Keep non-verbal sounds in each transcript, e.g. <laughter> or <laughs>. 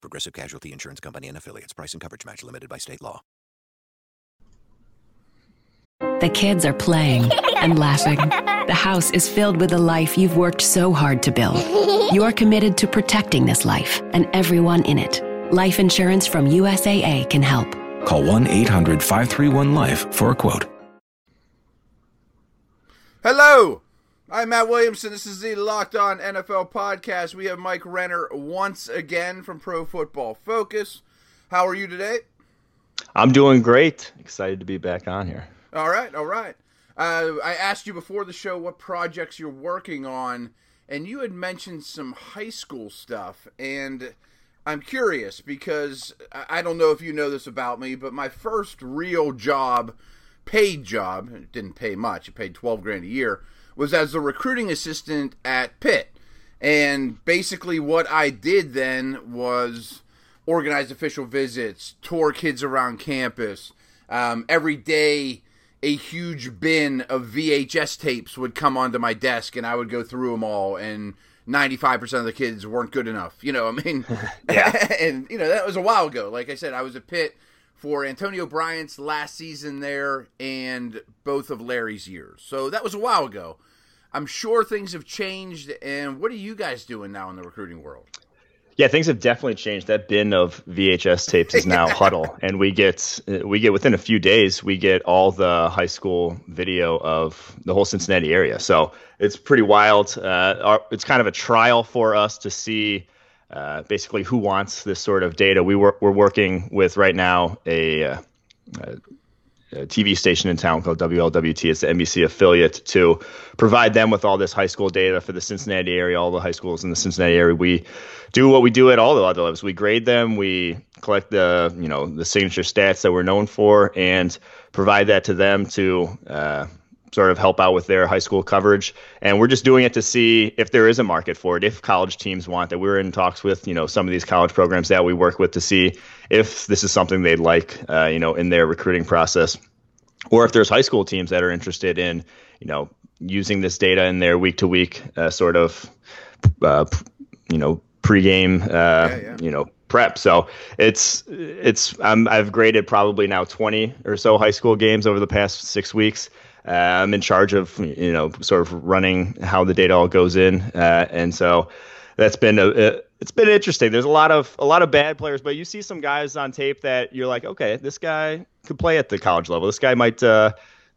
Progressive Casualty Insurance Company and affiliates. Price and coverage match limited by state law. The kids are playing and laughing. The house is filled with the life you've worked so hard to build. You're committed to protecting this life and everyone in it. Life insurance from USAA can help. Call 1 800 531 Life for a quote. Hello, I'm Matt Williamson. This is the Locked On NFL podcast. We have Mike Renner once again from Pro Football Focus. How are you today? I'm doing great. Excited to be back on here. All right, all right. Uh, I asked you before the show what projects you're working on, and you had mentioned some high school stuff. And I'm curious because I don't know if you know this about me, but my first real job, paid job, it didn't pay much, it paid 12 grand a year, was as a recruiting assistant at Pitt. And basically, what I did then was organize official visits, tour kids around campus. Um, every day, a huge bin of VHS tapes would come onto my desk, and I would go through them all. And 95% of the kids weren't good enough. You know, I mean, <laughs> yeah. <laughs> and, you know, that was a while ago. Like I said, I was at Pitt for Antonio Bryant's last season there and both of Larry's years. So that was a while ago. I'm sure things have changed. And what are you guys doing now in the recruiting world? Yeah, things have definitely changed. That bin of VHS tapes is now <laughs> Hudl, and we get we get within a few days we get all the high school video of the whole Cincinnati area. So it's pretty wild. Uh, our, it's kind of a trial for us to see uh, basically who wants this sort of data. We were, we're working with right now a, uh, a TV station in town called WLWT. It's the NBC affiliate to provide them with all this high school data for the Cincinnati area, all the high schools in the Cincinnati area. We do what we do at all the other levels. We grade them, we collect the you know the signature stats that we're known for, and provide that to them to. Uh, sort of help out with their high school coverage and we're just doing it to see if there is a market for it if college teams want that we're in talks with you know some of these college programs that we work with to see if this is something they'd like uh, you know in their recruiting process or if there's high school teams that are interested in you know using this data in their week to week sort of uh, you know pregame uh, yeah, yeah. you know prep. So it's it's I'm, I've graded probably now 20 or so high school games over the past six weeks. Uh, I'm in charge of you know sort of running how the data all goes in, uh, and so that's been a, a, it's been interesting. There's a lot of a lot of bad players, but you see some guys on tape that you're like, okay, this guy could play at the college level. This guy might. Uh,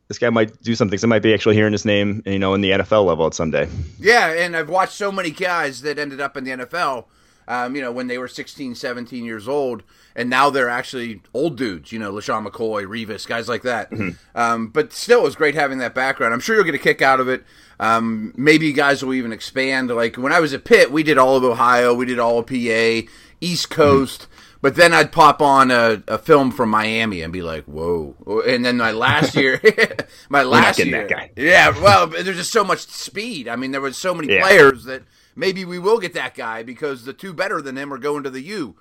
this guy might do something. So I might be actually hearing his name, you know, in the NFL level at someday. Yeah, and I've watched so many guys that ended up in the NFL um, you know, when they were 16, 17 years old, and now they're actually old dudes, you know, LeSean McCoy, Revis, guys like that. Mm-hmm. Um, but still, it was great having that background. I'm sure you'll get a kick out of it. Um, maybe you guys will even expand. Like when I was at Pitt, we did all of Ohio, we did all of PA, East mm-hmm. Coast. Mm-hmm. But then I'd pop on a, a film from Miami and be like, "Whoa!" And then my last <laughs> year, <laughs> my last year, yeah. Well, there's just so much speed. I mean, there was so many yeah. players that maybe we will get that guy because the two better than him are going to the U.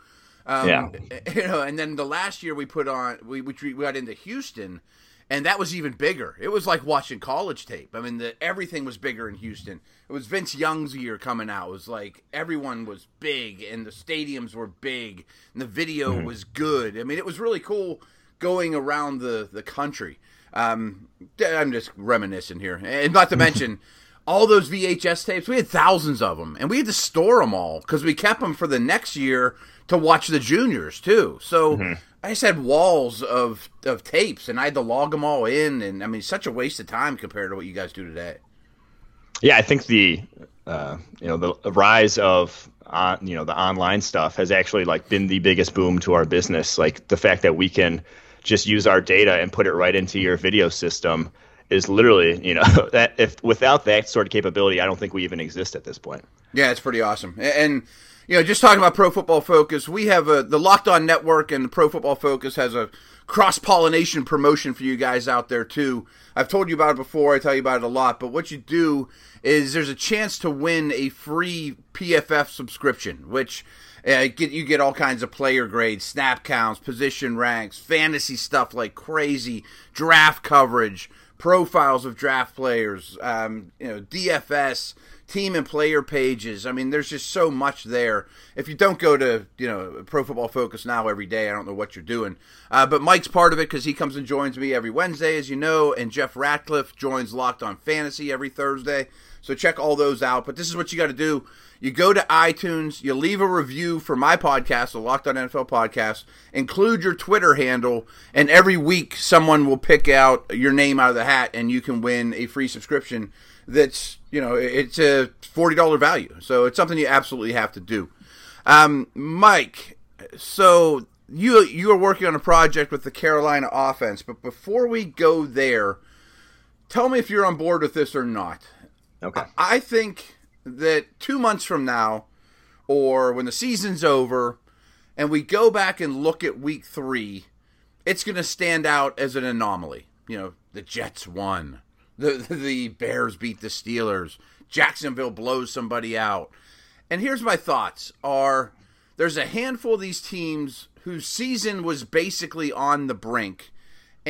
Um, yeah. <laughs> You know, and then the last year we put on, we, we, we got into Houston, and that was even bigger. It was like watching college tape. I mean, the, everything was bigger in Houston. It was Vince Young's year coming out. It was like everyone was big, and the stadiums were big, and the video mm-hmm. was good. I mean, it was really cool going around the the country. Um, I'm just reminiscing here, and not to <laughs> mention all those VHS tapes. We had thousands of them, and we had to store them all because we kept them for the next year to watch the juniors too. So mm-hmm. I just had walls of of tapes, and I had to log them all in. And I mean, such a waste of time compared to what you guys do today. Yeah, I think the uh, you know the rise of uh, you know the online stuff has actually like been the biggest boom to our business. Like the fact that we can just use our data and put it right into your video system is literally, you know, <laughs> that if without that sort of capability, I don't think we even exist at this point. Yeah, it's pretty awesome. And you know, just talking about Pro Football Focus, we have a the Locked On Network and the Pro Football Focus has a cross pollination promotion for you guys out there too. I've told you about it before. I tell you about it a lot. But what you do is there's a chance to win a free PFF subscription, which uh, get you get all kinds of player grades, snap counts, position ranks, fantasy stuff like crazy, draft coverage, profiles of draft players, um, you know, DFS team and player pages. I mean, there's just so much there. If you don't go to, you know, Pro Football Focus now every day, I don't know what you're doing. Uh, but Mike's part of it because he comes and joins me every Wednesday, as you know, and Jeff Ratcliffe joins Locked On Fantasy every Thursday. So check all those out. But this is what you got to do. You go to iTunes, you leave a review for my podcast, the Locked On NFL podcast, include your Twitter handle, and every week someone will pick out your name out of the hat and you can win a free subscription that's you know it's a forty dollar value. So it's something you absolutely have to do. Um, Mike, so you you are working on a project with the Carolina offense, but before we go there, tell me if you're on board with this or not. Okay. I think that two months from now, or when the season's over, and we go back and look at week three, it's going to stand out as an anomaly. You know, the Jets won the the Bears beat the Steelers. Jacksonville blows somebody out. And here's my thoughts are there's a handful of these teams whose season was basically on the brink.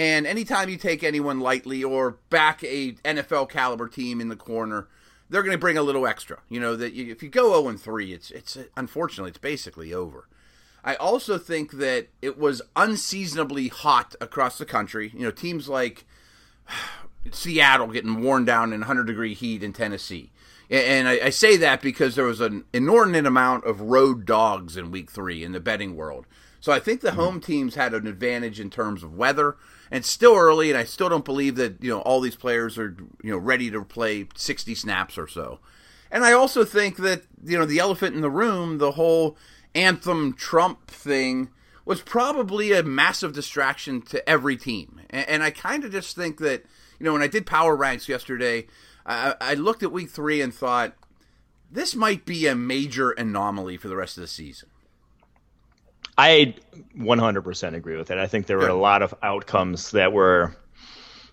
And anytime you take anyone lightly or back a NFL caliber team in the corner, they're going to bring a little extra. You know that if you go 0 3, it's it's unfortunately it's basically over. I also think that it was unseasonably hot across the country. You know, teams like <sighs> Seattle getting worn down in 100 degree heat in Tennessee. And I, I, say that because there was an inordinate amount of road dogs in week three in the betting world. So I think the home teams had an advantage in terms of weather. And still early, and I still don't believe that you know all these players are you know ready to play 60 snaps or so. And I also think that you know the elephant in the room, the whole anthem Trump thing, was probably a massive distraction to every team. And, and I kind of just think that you know, when I did power ranks yesterday, I, I looked at week three and thought this might be a major anomaly for the rest of the season. I 100% agree with it. I think there were a lot of outcomes that were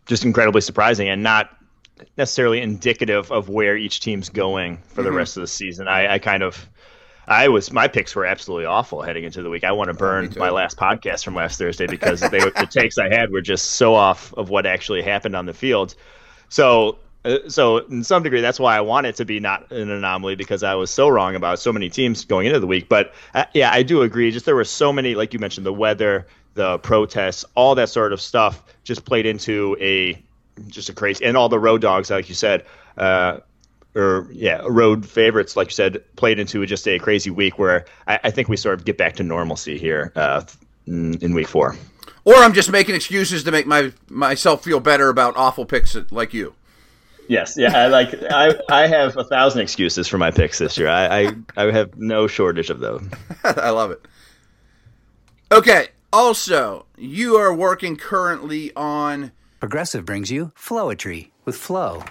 just incredibly surprising and not necessarily indicative of where each team's going for the mm-hmm. rest of the season. I, I, kind of, I was my picks were absolutely awful heading into the week. I want to burn my last podcast from last Thursday because <laughs> they, the takes I had were just so off of what actually happened on the field. So, so in some degree, that's why I want it to be not an anomaly because I was so wrong about so many teams going into the week. But uh, yeah, I do agree. Just there were so many, like you mentioned, the weather, the protests, all that sort of stuff just played into a just a crazy, and all the road dogs, like you said. Uh, or yeah, road favorites, like you said, played into just a crazy week where I, I think we sort of get back to normalcy here uh, in, in week four. Or I'm just making excuses to make my myself feel better about awful picks like you. Yes, yeah, I like I I have a thousand excuses for my picks this year. I I, I have no shortage of those. <laughs> I love it. Okay. Also, you are working currently on Progressive brings you Flowetry with Flow.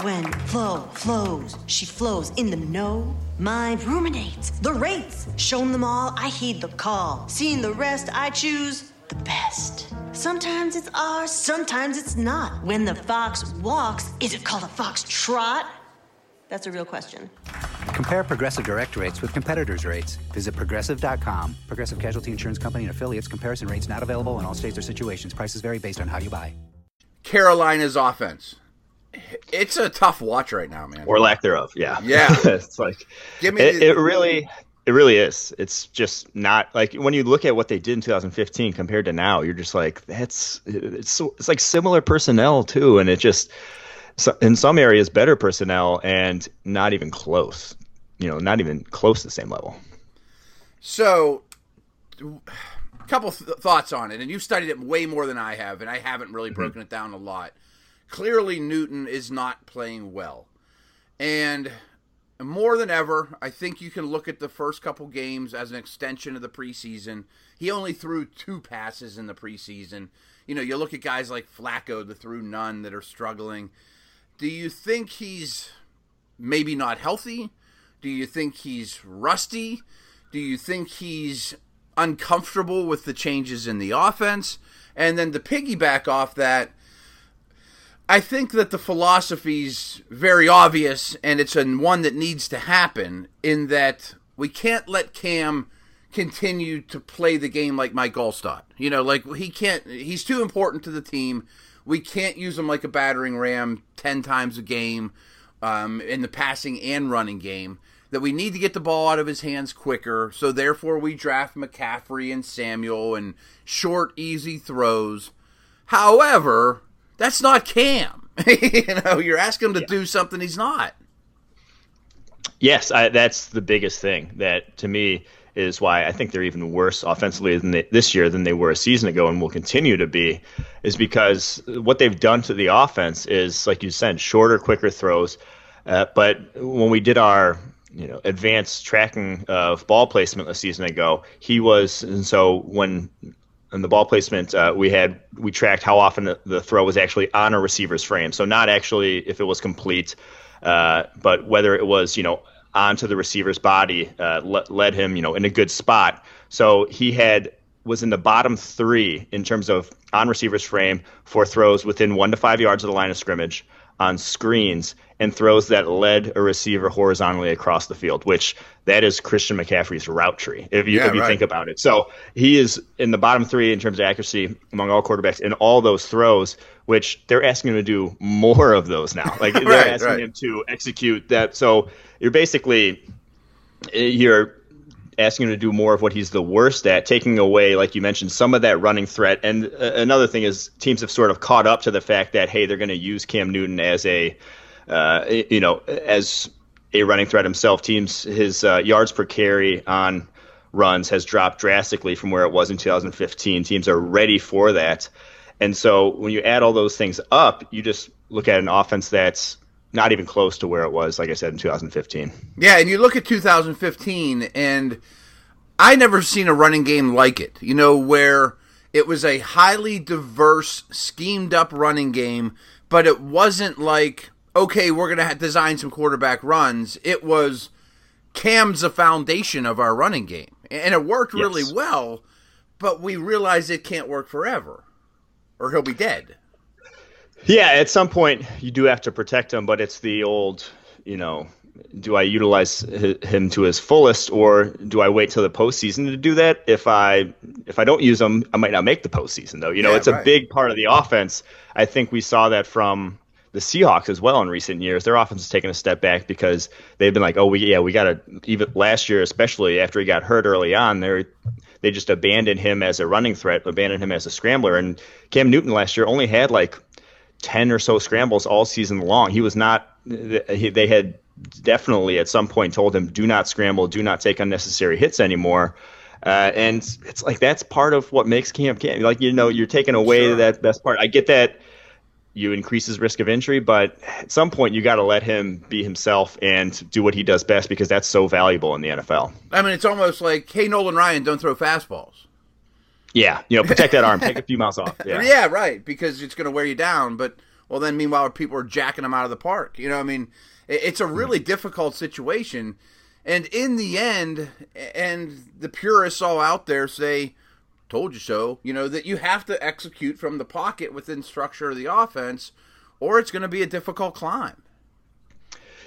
When Flow flows, she flows in the know. Mind ruminates the rates. Shown them all, I heed the call. Seeing the rest, I choose the best. Sometimes it's ours, sometimes it's not. When the fox walks, is it called a fox trot? That's a real question. Compare Progressive Direct rates with competitors' rates. Visit progressive.com. Progressive Casualty Insurance Company and affiliates. Comparison rates not available in all states or situations. Prices vary based on how you buy. Carolina's offense. It's a tough watch right now, man. Or lack thereof. Yeah. Yeah. <laughs> it's like Give me it, the, it really it really is. It's just not like when you look at what they did in 2015 compared to now, you're just like that's it's so it's like similar personnel too and it just in some areas better personnel and not even close. You know, not even close to the same level. So a couple th- thoughts on it, and you've studied it way more than I have, and I haven't really mm-hmm. broken it down a lot. Clearly, Newton is not playing well, and more than ever, I think you can look at the first couple games as an extension of the preseason. He only threw two passes in the preseason. You know, you look at guys like Flacco that threw none that are struggling. Do you think he's maybe not healthy? Do you think he's rusty? Do you think he's uncomfortable with the changes in the offense? And then to piggyback off that, I think that the philosophy's very obvious and it's a one that needs to happen in that we can't let Cam continue to play the game like Mike Alstott. You know, like he can't he's too important to the team. We can't use him like a battering ram 10 times a game um, in the passing and running game. That we need to get the ball out of his hands quicker. So therefore we draft McCaffrey and Samuel and short easy throws. However, that's not Cam. <laughs> you know, you're asking him to yeah. do something he's not. Yes, I, that's the biggest thing that to me is why I think they're even worse offensively than they, this year than they were a season ago and will continue to be, is because what they've done to the offense is, like you said, shorter, quicker throws. Uh, but when we did our you know advanced tracking of ball placement a season ago, he was, and so when in the ball placement, uh, we had we tracked how often the, the, throw was actually on a receiver's frame. So not actually if it was complete, uh, but whether it was you know onto the receiver's body uh, le- led him you know in a good spot. So he had was in the bottom three in terms of on receiver's frame for throws within one to five yards of the line of scrimmage on screens and throws that lead a receiver horizontally across the field, which that is Christian McCaffrey's route tree, if you, yeah, if you right. think about it. So he is in the bottom three in terms of accuracy among all quarterbacks in all those throws, which they're asking him to do more of those now. Like <laughs> they're asking right. him to execute that. So you're basically eh, you're asking him to do more of what he's the worst at, taking away, like you mentioned, some of that running threat. And uh, another thing is teams have sort of caught up to the fact that hey, they're going to use Cam Newton as a uh, you know, as a running threat himself, teams his uh, yards per carry on runs has dropped drastically from where it was in 2015. Teams are ready for that, and so when you add all those things up, you just look at an offense that's not even close to where it was, like I said in 2015. Yeah, and you look at 2015, and I never seen a running game like it. You know where it was a highly diverse, schemed up running game, but it wasn't like okay, we're going to design some quarterback runs. It was Cam's the foundation of our running game. And it worked yes. really well, but we realize it can't work forever or he'll be dead. Yeah, at some point you do have to protect him, but it's the old, you know, do I utilize him to his fullest, or do I wait till the postseason to do that? If I if I don't use him, I might not make the postseason, though. You know, yeah, it's right. a big part of the offense. I think we saw that from the Seahawks as well in recent years. Their offense has taken a step back because they've been like, oh, we yeah, we got to even last year, especially after he got hurt early on, they they just abandoned him as a running threat, abandoned him as a scrambler. And Cam Newton last year only had like ten or so scrambles all season long. He was not. They had definitely at some point told him, do not scramble, do not take unnecessary hits anymore. Uh, and it's like that's part of what makes Cam Cam. Like you know, you're taking away sure. that best part. I get that you increase his risk of injury, but at some point you got to let him be himself and do what he does best because that's so valuable in the NFL. I mean, it's almost like, hey, Nolan Ryan, don't throw fastballs. Yeah, you know, protect that arm, take a few miles off. <laughs> Yeah, yeah right, because it's going to wear you down. But well, then meanwhile, people are jacking them out of the park. You know, I mean, it's a really mm-hmm. difficult situation. And in the end, and the purists all out there say, told you so. You know, that you have to execute from the pocket within structure of the offense, or it's going to be a difficult climb.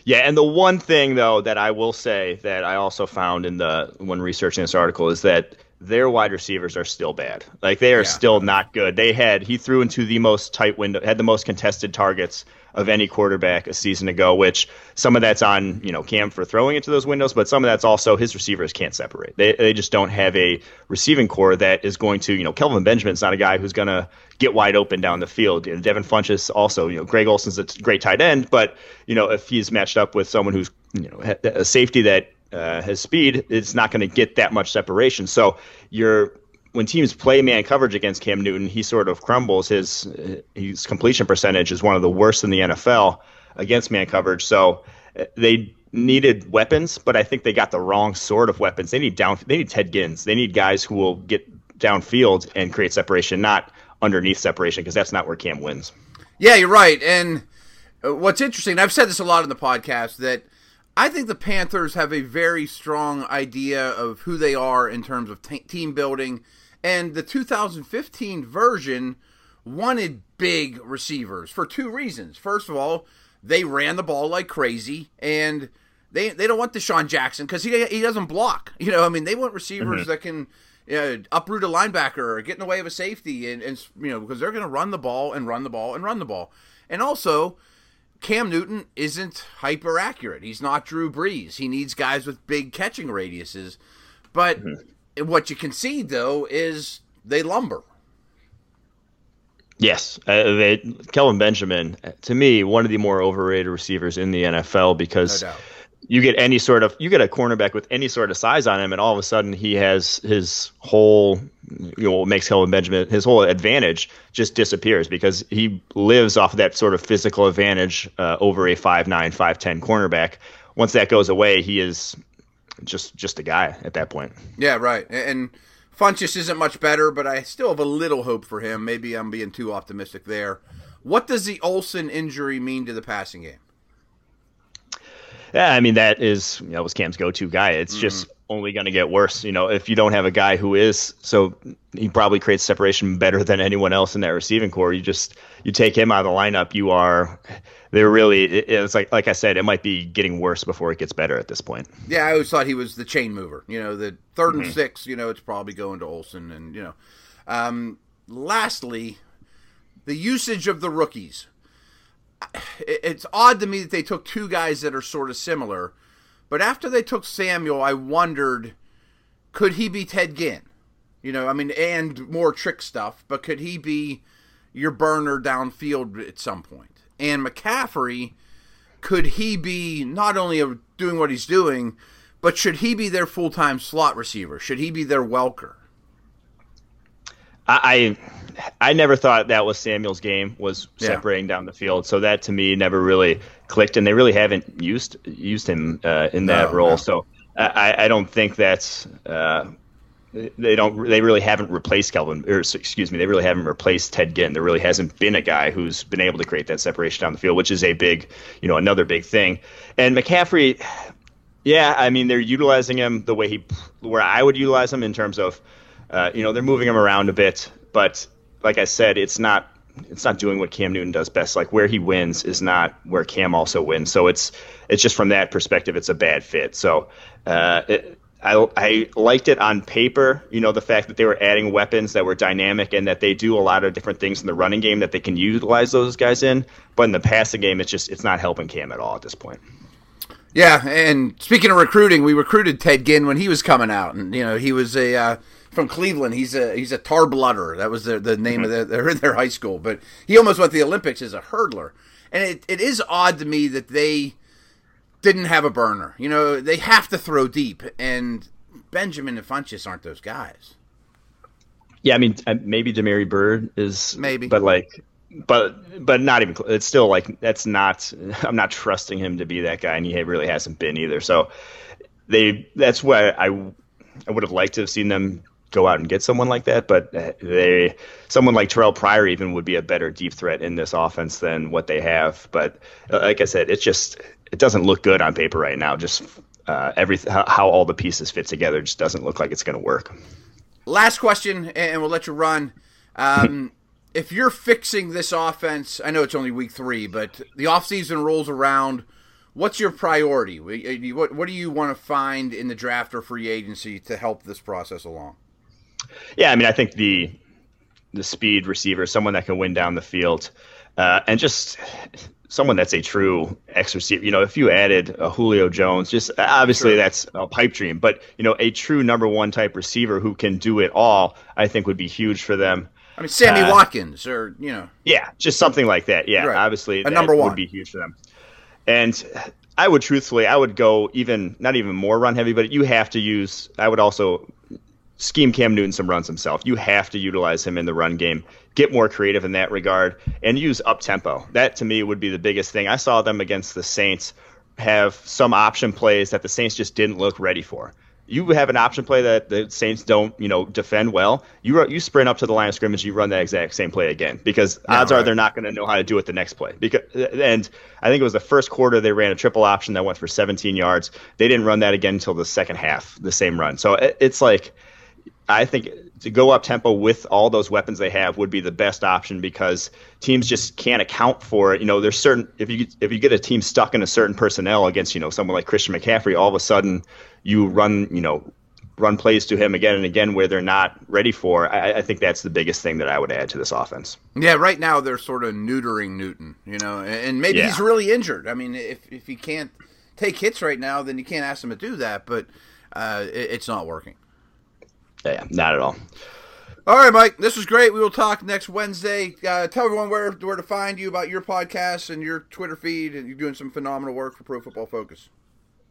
Yeah, and the one thing though that I will say that I also found in the when researching this article is that their wide receivers are still bad. Like they are yeah. still not good. They had he threw into the most tight window, had the most contested targets of any quarterback a season ago, which some of that's on, you know, Cam for throwing into those windows, but some of that's also his receivers can't separate. They, they just don't have a receiving corps that is going to, you know, Kelvin Benjamin's not a guy who's going to get wide open down the field. You know, Devin Funchess also, you know, Greg Olsen's a great tight end, but, you know, if he's matched up with someone who's, you know, a safety that uh, has speed, it's not going to get that much separation. So you're when teams play man coverage against Cam Newton, he sort of crumbles. His his completion percentage is one of the worst in the NFL against man coverage. So uh, they needed weapons, but I think they got the wrong sort of weapons. They need down. They need Ted Ginn. They need guys who will get downfield and create separation, not underneath separation, because that's not where Cam wins. Yeah, you're right. And uh, what's interesting, I've said this a lot in the podcast that I think the Panthers have a very strong idea of who they are in terms of t- team building, and the 2015 version wanted big receivers for two reasons. First of all, they ran the ball like crazy, and they they don't want DeSean Jackson because he he doesn't block. <laughs> You know, I mean, they want receivers mm-hmm. that can uh, uproot a linebacker or get in the way of a safety, and, and you know because they're going to run the ball and run the ball and run the ball, and also. Cam Newton isn't hyper accurate. He's not Drew Brees. He needs guys with big catching radiuses. But mm-hmm. what you can see though is they lumber. Yes, uh, they, Kelvin Benjamin, to me, one of the more overrated receivers in the NFL because no you get any sort of you get a cornerback with any sort of size on him, and all of a sudden he has his whole you know what makes Kelvin Benjamin his whole advantage just disappears because he lives off of that sort of physical advantage uh, over a five nine five ten cornerback. Once that goes away, he is just just a guy at that point. Yeah, right, and Funchess isn't much better, but I still have a little hope for him. Maybe I'm being too optimistic there. What does the Olsen injury mean to the passing game? Yeah, I mean that is you know was Cam's go-to guy. It's mm-hmm. just only going to get worse. You know, if you don't have a guy who is so, he probably creates separation better than anyone else in that receiving corps. You just you take him out of the lineup, you are they're really it's like like I said, it might be getting worse before it gets better at this point. Yeah, I always thought he was the chain mover. You know, the 3rd mm-hmm. and six. You know, it's probably going to Olsen, and you know, um, lastly, the usage of the rookies. It's odd to me that they took two guys that are sort of similar, but after they took Samuel, I wondered, could he be Ted Ginn? You know, I mean, and more trick stuff, but could he be your burner downfield at some point? and McCaffrey, could he be not only doing what he's doing, but should he be their full time slot receiver? Should he be their Welker? I I never thought that was Samuel's game was separating yeah. down the field. So that to me never really clicked, and they really haven't used used him uh, in that no, role. No. So I, I don't think that's uh, they don't they really haven't replaced Kelvin or excuse me they really haven't replaced Ted Ginn there really hasn't been a guy who's been able to create that separation down the field which is a big you know another big thing and McCaffrey yeah I mean they're utilizing him the way he where I would utilize him in terms of uh, you know they're moving him around a bit but like I said it's not it's not doing what Cam Newton does best like where he wins is not where Cam also wins so it's it's just from that perspective it's a bad fit so uh, it, I, I liked it on paper, you know, the fact that they were adding weapons that were dynamic and that they do a lot of different things in the running game that they can utilize those guys in. But in the passing game, it's just it's not helping Cam at all at this point. Yeah, and speaking of recruiting, we recruited Ted Ginn when he was coming out, and you know he was a uh, from Cleveland. He's a he's a Tarblooder. That was the, the name mm-hmm. of their, <laughs> their high school. But he almost went to the Olympics as a hurdler, and it, it is odd to me that they didn't have a burner. You know, they have to throw deep, and Benjamin and Funchess aren't those guys. Yeah, I mean, uh, maybe Damiere Byrd is maybe, but like, but but not even. It's still like that's not. <laughs> I'm not trusting him to be that guy, and he really hasn't been either. So they. That's why I I would have liked to have seen them go out and get someone like that, but uh, they someone like Terrelle Pryor even would be a better deep threat in this offense than what they have. But uh, like I said, it's just it doesn't look good on paper right now. Just uh, everything, how, how, all the pieces fit together, just doesn't look like it's going to work. Last question, and we'll let you run. <laughs> Um, if you're fixing this offense, I know it's only week three, but the offseason rolls around. What's your priority? Uh, what, what do you want to find in the draft or free agency to help this process along? Yeah, I mean, I think the the speed receiver, someone that can win down the field, uh, and just someone that's a true X receiver. You know, if you added a Julio Jones, just obviously sure. that's a pipe dream, but you know, a true number one type receiver who can do it all, I think would be huge for them. I mean, Sammy uh, Watkins, or you know, yeah, just something like that. Yeah, right. obviously, a number one would be huge for them. And I would truthfully, I would go even not even more run heavy, but you have to use. I would also scheme Cam Newton some runs himself. You have to utilize him in the run game, get more creative in that regard, and use up tempo. That to me would be the biggest thing. I saw them against the Saints have some option plays that the Saints just didn't look ready for. you have an option play that the Saints don't, you know, defend well. You you sprint up to the line of scrimmage, you run that exact same play again because odds right. are they're not going to know how to do it the next play. Because and I think it was the first quarter they ran a triple option that went for 17 yards. They didn't run that again until the second half, the same run. So it, it's like I think to go up tempo with all those weapons they have would be the best option because teams just can't account for it. You know, there's certain if you if you get a team stuck in a certain personnel against you know someone like Christian McCaffrey, all of a sudden you run you know run plays to him again and again where they're not ready for. I, I think that's the biggest thing that I would add to this offense. Yeah, right now they're sort of neutering Newton, you know, and maybe yeah. he's really injured. I mean, if if he can't take hits right now, then you can't ask him to do that. But uh, it, it's not working. Yeah, not at all. All right, Mike. This was great. We will talk next Wednesday. Uh, tell everyone where where to find you about your podcast and your Twitter feed, and you're doing some phenomenal work for Pro Football Focus.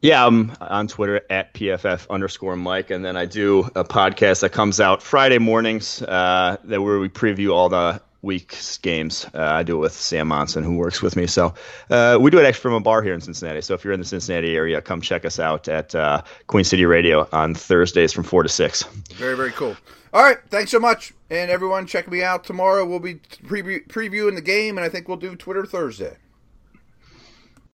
Yeah, I'm on Twitter at PFF underscore Mike, and then I do a podcast that comes out Friday mornings uh, that where we preview all the week's games. Uh, I do it with Sam Monson, who works with me. So uh, we do it actually from a bar here in Cincinnati. So if you're in the Cincinnati area, come check us out at uh, Queen City Radio on Thursdays from four to six. Very very cool. All right, thanks so much, and everyone check me out tomorrow. We'll be preview- previewing the game, and I think we'll do Twitter Thursday.